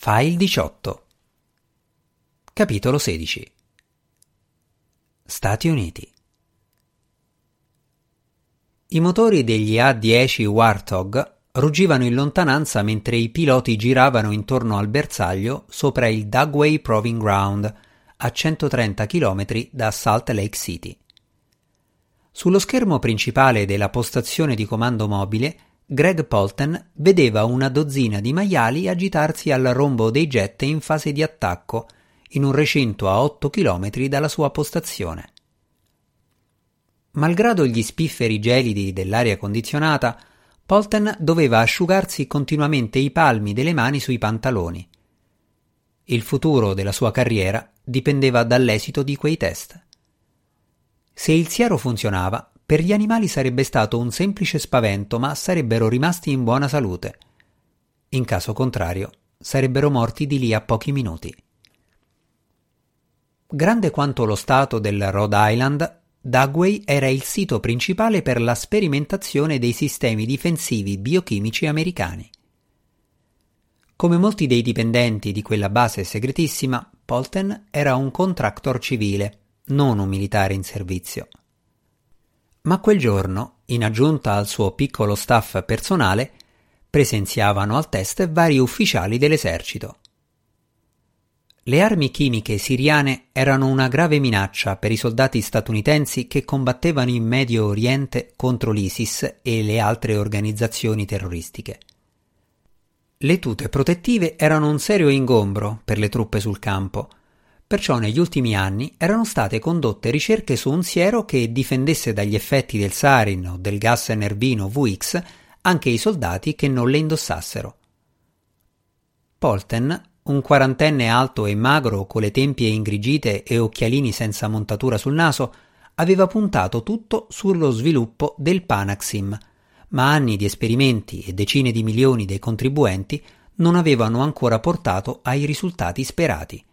File 18 Capitolo 16 Stati Uniti. I motori degli A-10 Warthog ruggivano in lontananza mentre i piloti giravano intorno al bersaglio sopra il Dugway Proving Ground a 130 km da Salt Lake City. Sullo schermo principale della postazione di comando mobile Greg Polten vedeva una dozzina di maiali agitarsi al rombo dei jet in fase di attacco in un recinto a 8 km dalla sua postazione. Malgrado gli spifferi gelidi dell'aria condizionata, Polten doveva asciugarsi continuamente i palmi delle mani sui pantaloni. Il futuro della sua carriera dipendeva dall'esito di quei test. Se il siero funzionava, per gli animali sarebbe stato un semplice spavento, ma sarebbero rimasti in buona salute. In caso contrario, sarebbero morti di lì a pochi minuti. Grande quanto lo stato del Rhode Island, Dugway era il sito principale per la sperimentazione dei sistemi difensivi biochimici americani. Come molti dei dipendenti di quella base segretissima, Polten era un contractor civile, non un militare in servizio. Ma quel giorno, in aggiunta al suo piccolo staff personale, presenziavano al test vari ufficiali dell'esercito. Le armi chimiche siriane erano una grave minaccia per i soldati statunitensi che combattevano in Medio Oriente contro l'ISIS e le altre organizzazioni terroristiche. Le tute protettive erano un serio ingombro per le truppe sul campo Perciò negli ultimi anni erano state condotte ricerche su un siero che difendesse dagli effetti del sarin o del gas nervino VX anche i soldati che non le indossassero. Polten, un quarantenne alto e magro con le tempie ingrigite e occhialini senza montatura sul naso, aveva puntato tutto sullo sviluppo del Panaxim, ma anni di esperimenti e decine di milioni dei contribuenti non avevano ancora portato ai risultati sperati.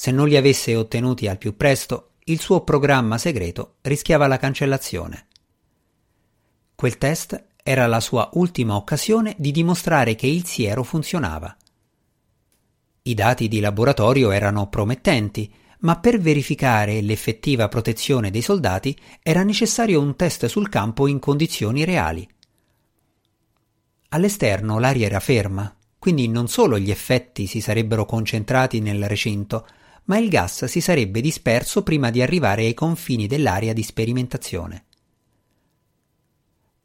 Se non li avesse ottenuti al più presto, il suo programma segreto rischiava la cancellazione. Quel test era la sua ultima occasione di dimostrare che il siero funzionava. I dati di laboratorio erano promettenti, ma per verificare l'effettiva protezione dei soldati era necessario un test sul campo in condizioni reali. All'esterno l'aria era ferma, quindi non solo gli effetti si sarebbero concentrati nel recinto, ma il gas si sarebbe disperso prima di arrivare ai confini dell'area di sperimentazione.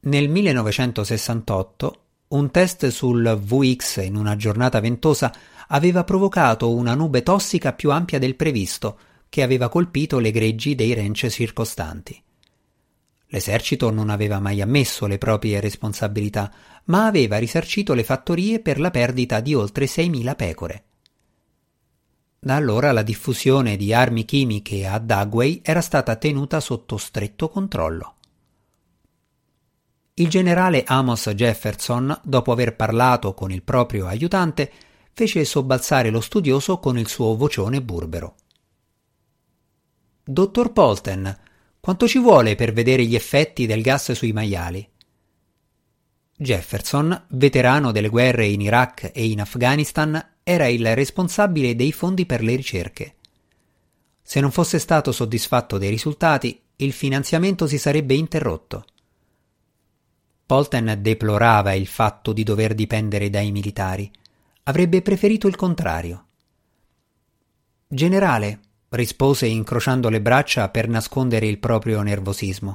Nel 1968 un test sul VX in una giornata ventosa aveva provocato una nube tossica più ampia del previsto, che aveva colpito le greggi dei ranch circostanti. L'esercito non aveva mai ammesso le proprie responsabilità, ma aveva risarcito le fattorie per la perdita di oltre 6.000 pecore. Da allora la diffusione di armi chimiche a Dugway era stata tenuta sotto stretto controllo. Il generale Amos Jefferson, dopo aver parlato con il proprio aiutante, fece sobbalzare lo studioso con il suo vocione burbero. Dottor Polten, quanto ci vuole per vedere gli effetti del gas sui maiali? Jefferson, veterano delle guerre in Iraq e in Afghanistan, era il responsabile dei fondi per le ricerche. Se non fosse stato soddisfatto dei risultati, il finanziamento si sarebbe interrotto. Polten deplorava il fatto di dover dipendere dai militari. Avrebbe preferito il contrario. Generale, rispose incrociando le braccia per nascondere il proprio nervosismo.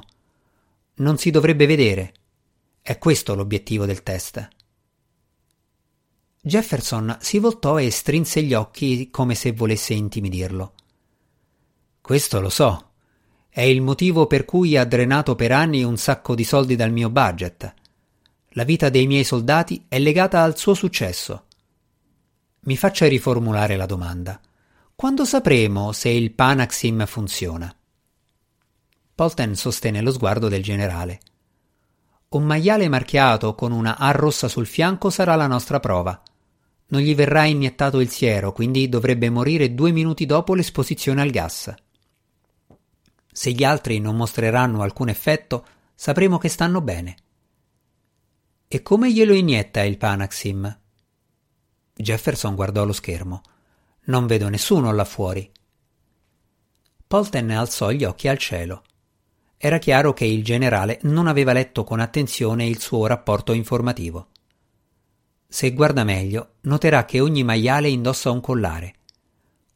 Non si dovrebbe vedere. È questo l'obiettivo del test. Jefferson si voltò e strinse gli occhi come se volesse intimidirlo. Questo lo so. È il motivo per cui ha drenato per anni un sacco di soldi dal mio budget. La vita dei miei soldati è legata al suo successo. Mi faccia riformulare la domanda. Quando sapremo se il Panaxim funziona? Polten sostenne lo sguardo del generale. Un maiale marchiato con una A rossa sul fianco sarà la nostra prova. Non gli verrà iniettato il siero, quindi dovrebbe morire due minuti dopo l'esposizione al gas. Se gli altri non mostreranno alcun effetto, sapremo che stanno bene. E come glielo inietta il Panaxim? Jefferson guardò lo schermo. Non vedo nessuno là fuori. Polten alzò gli occhi al cielo. Era chiaro che il generale non aveva letto con attenzione il suo rapporto informativo. Se guarda meglio, noterà che ogni maiale indossa un collare.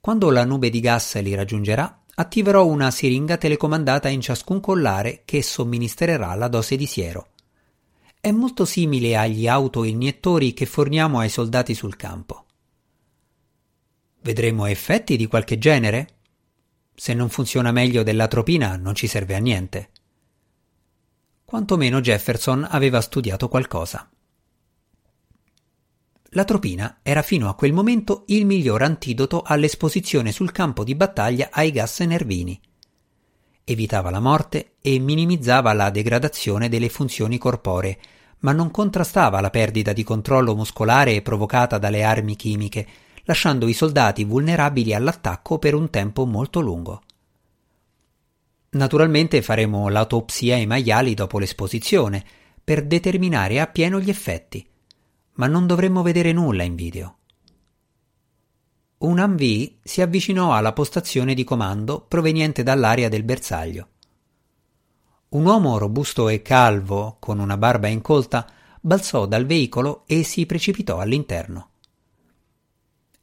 Quando la nube di gas li raggiungerà, attiverò una siringa telecomandata in ciascun collare che somministrerà la dose di siero. È molto simile agli autoiniettori che forniamo ai soldati sul campo. Vedremo effetti di qualche genere? Se non funziona meglio dell'atropina non ci serve a niente. Quantomeno Jefferson aveva studiato qualcosa. L'atropina era fino a quel momento il miglior antidoto all'esposizione sul campo di battaglia ai gas nervini. Evitava la morte e minimizzava la degradazione delle funzioni corporee, ma non contrastava la perdita di controllo muscolare provocata dalle armi chimiche, lasciando i soldati vulnerabili all'attacco per un tempo molto lungo. Naturalmente faremo l'autopsia ai maiali dopo l'esposizione, per determinare appieno gli effetti ma non dovremmo vedere nulla in video. Un Humvee si avvicinò alla postazione di comando proveniente dall'area del bersaglio. Un uomo robusto e calvo, con una barba incolta, balzò dal veicolo e si precipitò all'interno.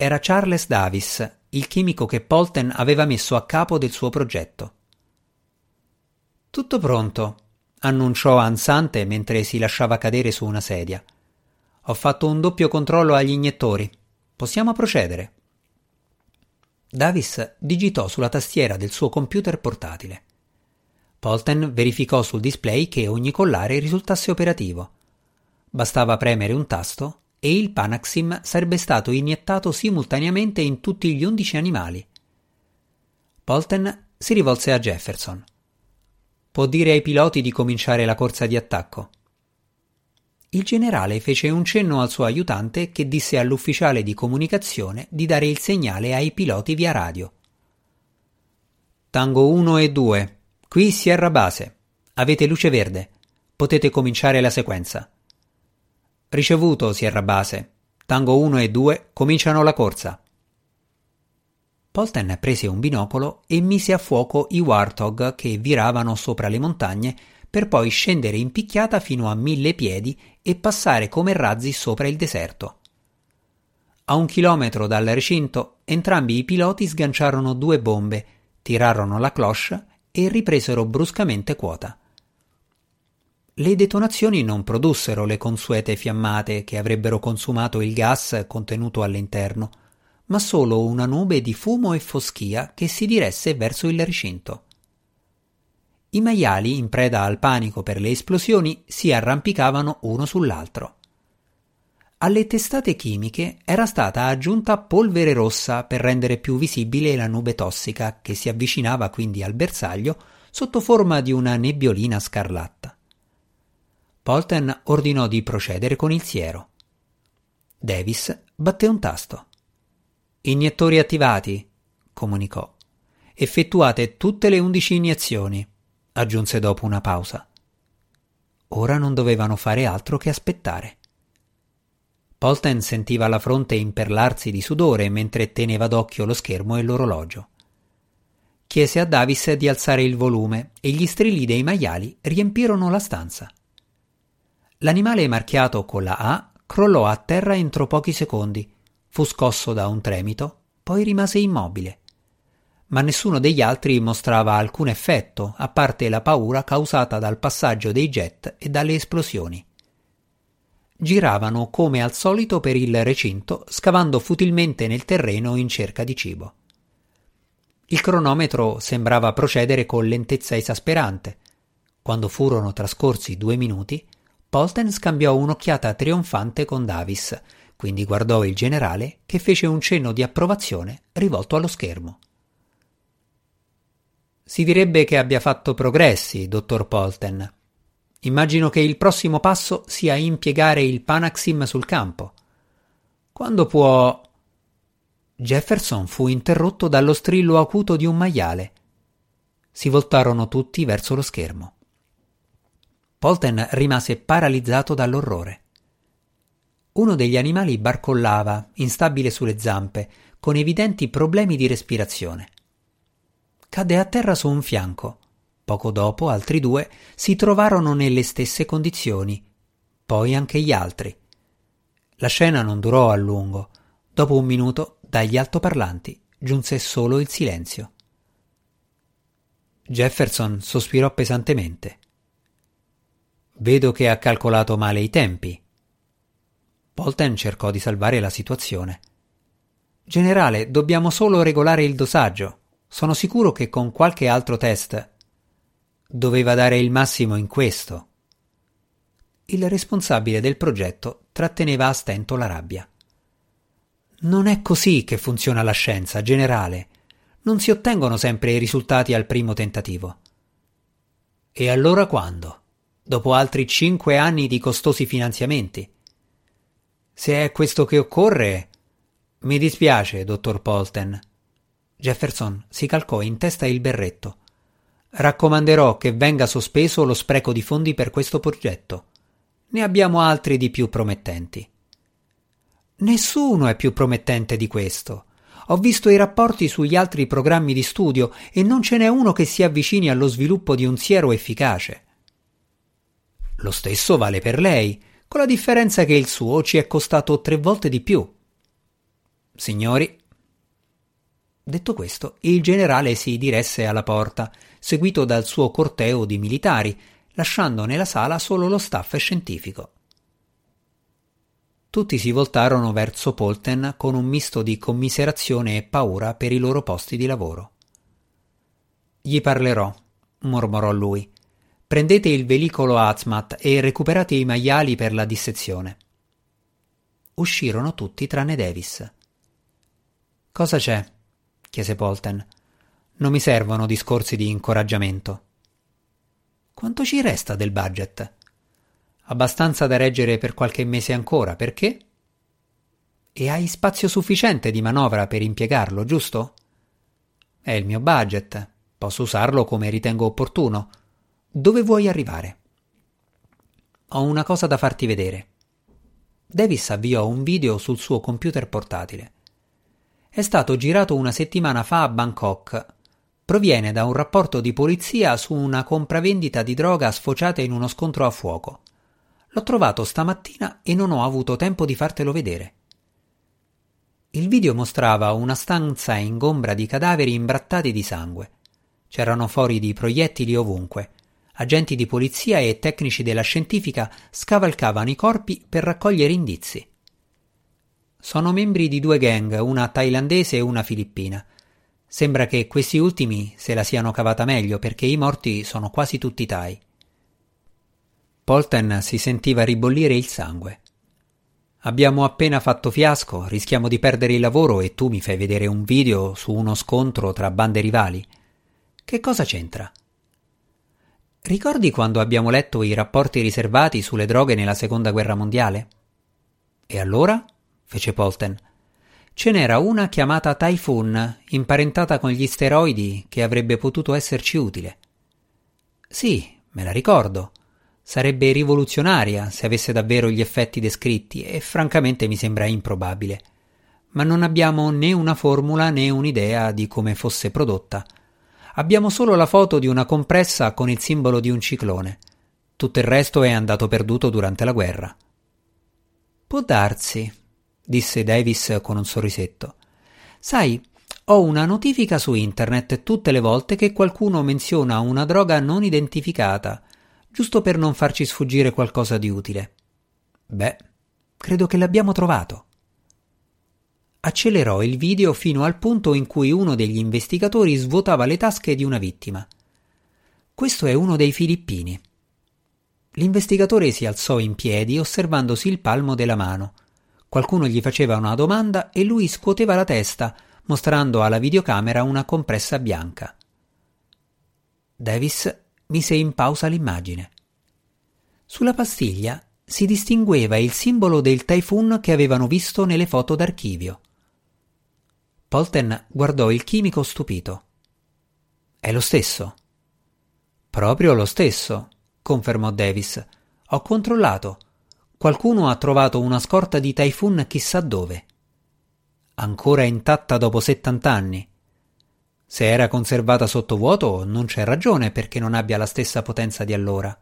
Era Charles Davis, il chimico che Polten aveva messo a capo del suo progetto. Tutto pronto, annunciò ansante mentre si lasciava cadere su una sedia. Ho fatto un doppio controllo agli iniettori. Possiamo procedere. Davis digitò sulla tastiera del suo computer portatile. Polten verificò sul display che ogni collare risultasse operativo. Bastava premere un tasto e il Panaxim sarebbe stato iniettato simultaneamente in tutti gli undici animali. Polten si rivolse a Jefferson. Può dire ai piloti di cominciare la corsa di attacco. Il generale fece un cenno al suo aiutante che disse all'ufficiale di comunicazione di dare il segnale ai piloti via radio. Tango 1 e 2. Qui Sierra Base. Avete luce verde. Potete cominciare la sequenza. Ricevuto, Sierra Base. Tango 1 e 2 cominciano la corsa. Polten prese un binocolo e mise a fuoco i Warthog che viravano sopra le montagne per poi scendere in picchiata fino a mille piedi e passare come razzi sopra il deserto. A un chilometro dal recinto, entrambi i piloti sganciarono due bombe, tirarono la cloche e ripresero bruscamente quota. Le detonazioni non produssero le consuete fiammate che avrebbero consumato il gas contenuto all'interno, ma solo una nube di fumo e foschia che si diresse verso il recinto. I maiali, in preda al panico per le esplosioni, si arrampicavano uno sull'altro. Alle testate chimiche era stata aggiunta polvere rossa per rendere più visibile la nube tossica che si avvicinava quindi al bersaglio sotto forma di una nebbiolina scarlatta. Polten ordinò di procedere con il siero. Davis batté un tasto. Iniettori attivati, comunicò. Effettuate tutte le undici iniezioni aggiunse dopo una pausa. Ora non dovevano fare altro che aspettare. Polten sentiva la fronte imperlarsi di sudore mentre teneva d'occhio lo schermo e l'orologio. Chiese a Davis di alzare il volume e gli strilli dei maiali riempirono la stanza. L'animale marchiato con la A crollò a terra entro pochi secondi, fu scosso da un tremito, poi rimase immobile ma nessuno degli altri mostrava alcun effetto, a parte la paura causata dal passaggio dei jet e dalle esplosioni. Giravano come al solito per il recinto, scavando futilmente nel terreno in cerca di cibo. Il cronometro sembrava procedere con lentezza esasperante. Quando furono trascorsi due minuti, Polten scambiò un'occhiata trionfante con Davis, quindi guardò il generale che fece un cenno di approvazione rivolto allo schermo. Si direbbe che abbia fatto progressi, dottor Polten. Immagino che il prossimo passo sia impiegare il Panaxim sul campo. Quando può. Jefferson fu interrotto dallo strillo acuto di un maiale. Si voltarono tutti verso lo schermo. Polten rimase paralizzato dall'orrore. Uno degli animali barcollava, instabile sulle zampe, con evidenti problemi di respirazione. Cadde a terra su un fianco. Poco dopo altri due si trovarono nelle stesse condizioni, poi anche gli altri. La scena non durò a lungo. Dopo un minuto, dagli altoparlanti giunse solo il silenzio. Jefferson sospirò pesantemente. Vedo che ha calcolato male i tempi. Polten cercò di salvare la situazione. Generale, dobbiamo solo regolare il dosaggio. Sono sicuro che con qualche altro test doveva dare il massimo in questo. Il responsabile del progetto tratteneva a stento la rabbia. Non è così che funziona la scienza, generale. Non si ottengono sempre i risultati al primo tentativo. E allora quando? Dopo altri cinque anni di costosi finanziamenti. Se è questo che occorre. Mi dispiace, dottor Polten. Jefferson si calcò in testa il berretto. Raccomanderò che venga sospeso lo spreco di fondi per questo progetto. Ne abbiamo altri di più promettenti. Nessuno è più promettente di questo. Ho visto i rapporti sugli altri programmi di studio e non ce n'è uno che si avvicini allo sviluppo di un siero efficace. Lo stesso vale per lei, con la differenza che il suo ci è costato tre volte di più. Signori. Detto questo, il generale si diresse alla porta, seguito dal suo corteo di militari, lasciando nella sala solo lo staff scientifico. Tutti si voltarono verso Polten con un misto di commiserazione e paura per i loro posti di lavoro. Gli parlerò, mormorò lui. Prendete il veicolo Azmat e recuperate i maiali per la dissezione. Uscirono tutti tranne Davis. Cosa c'è? chiese Polten. Non mi servono discorsi di incoraggiamento. Quanto ci resta del budget? abbastanza da reggere per qualche mese ancora, perché? E hai spazio sufficiente di manovra per impiegarlo, giusto? È il mio budget, posso usarlo come ritengo opportuno. Dove vuoi arrivare? Ho una cosa da farti vedere. Davis avviò un video sul suo computer portatile. È stato girato una settimana fa a Bangkok. Proviene da un rapporto di polizia su una compravendita di droga sfociata in uno scontro a fuoco. L'ho trovato stamattina e non ho avuto tempo di fartelo vedere. Il video mostrava una stanza ingombra di cadaveri imbrattati di sangue. C'erano fori di proiettili ovunque. Agenti di polizia e tecnici della scientifica scavalcavano i corpi per raccogliere indizi. Sono membri di due gang, una thailandese e una filippina. Sembra che questi ultimi se la siano cavata meglio perché i morti sono quasi tutti thai. Polten si sentiva ribollire il sangue. Abbiamo appena fatto fiasco, rischiamo di perdere il lavoro e tu mi fai vedere un video su uno scontro tra bande rivali. Che cosa c'entra? Ricordi quando abbiamo letto i rapporti riservati sulle droghe nella seconda guerra mondiale? E allora? fece Polten. Ce n'era una chiamata Typhoon, imparentata con gli steroidi, che avrebbe potuto esserci utile. Sì, me la ricordo. Sarebbe rivoluzionaria se avesse davvero gli effetti descritti e francamente mi sembra improbabile. Ma non abbiamo né una formula né un'idea di come fosse prodotta. Abbiamo solo la foto di una compressa con il simbolo di un ciclone. Tutto il resto è andato perduto durante la guerra. Può darsi, disse Davis con un sorrisetto. Sai, ho una notifica su internet tutte le volte che qualcuno menziona una droga non identificata giusto per non farci sfuggire qualcosa di utile. Beh, credo che l'abbiamo trovato. Accelerò il video fino al punto in cui uno degli investigatori svuotava le tasche di una vittima. Questo è uno dei filippini. L'investigatore si alzò in piedi osservandosi il palmo della mano. Qualcuno gli faceva una domanda e lui scuoteva la testa, mostrando alla videocamera una compressa bianca. Davis mise in pausa l'immagine. Sulla pastiglia si distingueva il simbolo del typhoon che avevano visto nelle foto d'archivio. Polten guardò il chimico stupito. È lo stesso. Proprio lo stesso, confermò Davis. Ho controllato. qualcuno ha trovato una scorta di Typhoon chissà dove. Ancora intatta dopo 70 anni. Se era conservata sotto vuoto, non c'è ragione perché non abbia la stessa potenza di allora.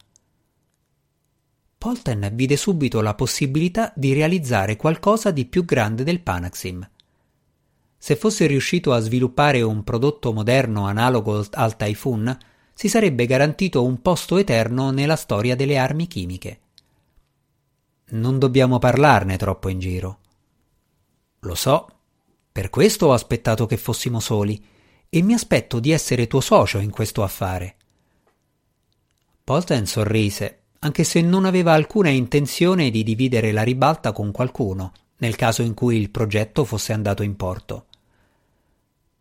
Polten vide subito la possibilità di realizzare qualcosa di più grande del Panaxim. Se fosse riuscito a sviluppare un prodotto moderno analogo al Typhoon, si sarebbe garantito un posto eterno nella storia delle armi chimiche. Non dobbiamo parlarne troppo in giro. Lo so, per questo ho aspettato che fossimo soli e mi aspetto di essere tuo socio in questo affare. Polten sorrise, anche se non aveva alcuna intenzione di dividere la ribalta con qualcuno, nel caso in cui il progetto fosse andato in porto.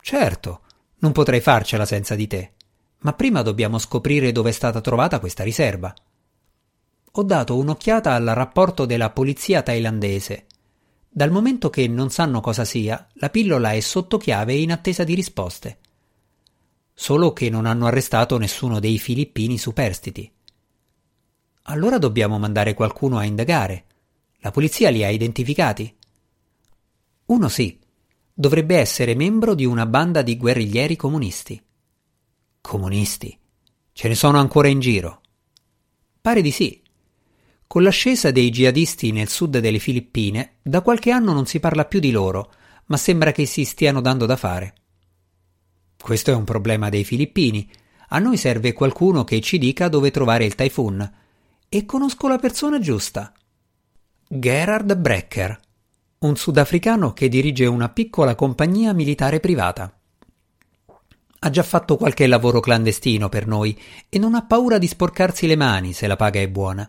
Certo, non potrei farcela senza di te, ma prima dobbiamo scoprire dove è stata trovata questa riserva. Ho dato un'occhiata al rapporto della polizia thailandese. Dal momento che non sanno cosa sia, la pillola è sotto chiave in attesa di risposte. Solo che non hanno arrestato nessuno dei filippini superstiti. Allora dobbiamo mandare qualcuno a indagare. La polizia li ha identificati? Uno sì, dovrebbe essere membro di una banda di guerriglieri comunisti. Comunisti? Ce ne sono ancora in giro? Pare di sì. Con l'ascesa dei jihadisti nel sud delle Filippine, da qualche anno non si parla più di loro, ma sembra che si stiano dando da fare. Questo è un problema dei filippini. A noi serve qualcuno che ci dica dove trovare il typhoon. E conosco la persona giusta. Gerard Brecker un sudafricano che dirige una piccola compagnia militare privata. Ha già fatto qualche lavoro clandestino per noi e non ha paura di sporcarsi le mani se la paga è buona.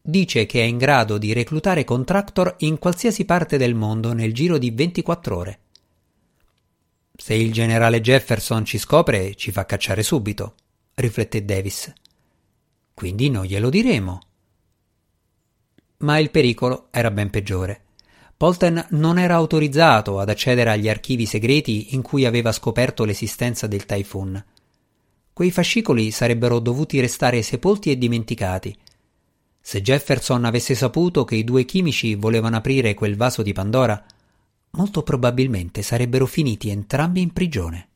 Dice che è in grado di reclutare contractor in qualsiasi parte del mondo nel giro di 24 ore. Se il generale Jefferson ci scopre, ci fa cacciare subito, riflette Davis. Quindi non glielo diremo. Ma il pericolo era ben peggiore. Polten non era autorizzato ad accedere agli archivi segreti in cui aveva scoperto l'esistenza del Typhoon. Quei fascicoli sarebbero dovuti restare sepolti e dimenticati. Se Jefferson avesse saputo che i due chimici volevano aprire quel vaso di Pandora, molto probabilmente sarebbero finiti entrambi in prigione.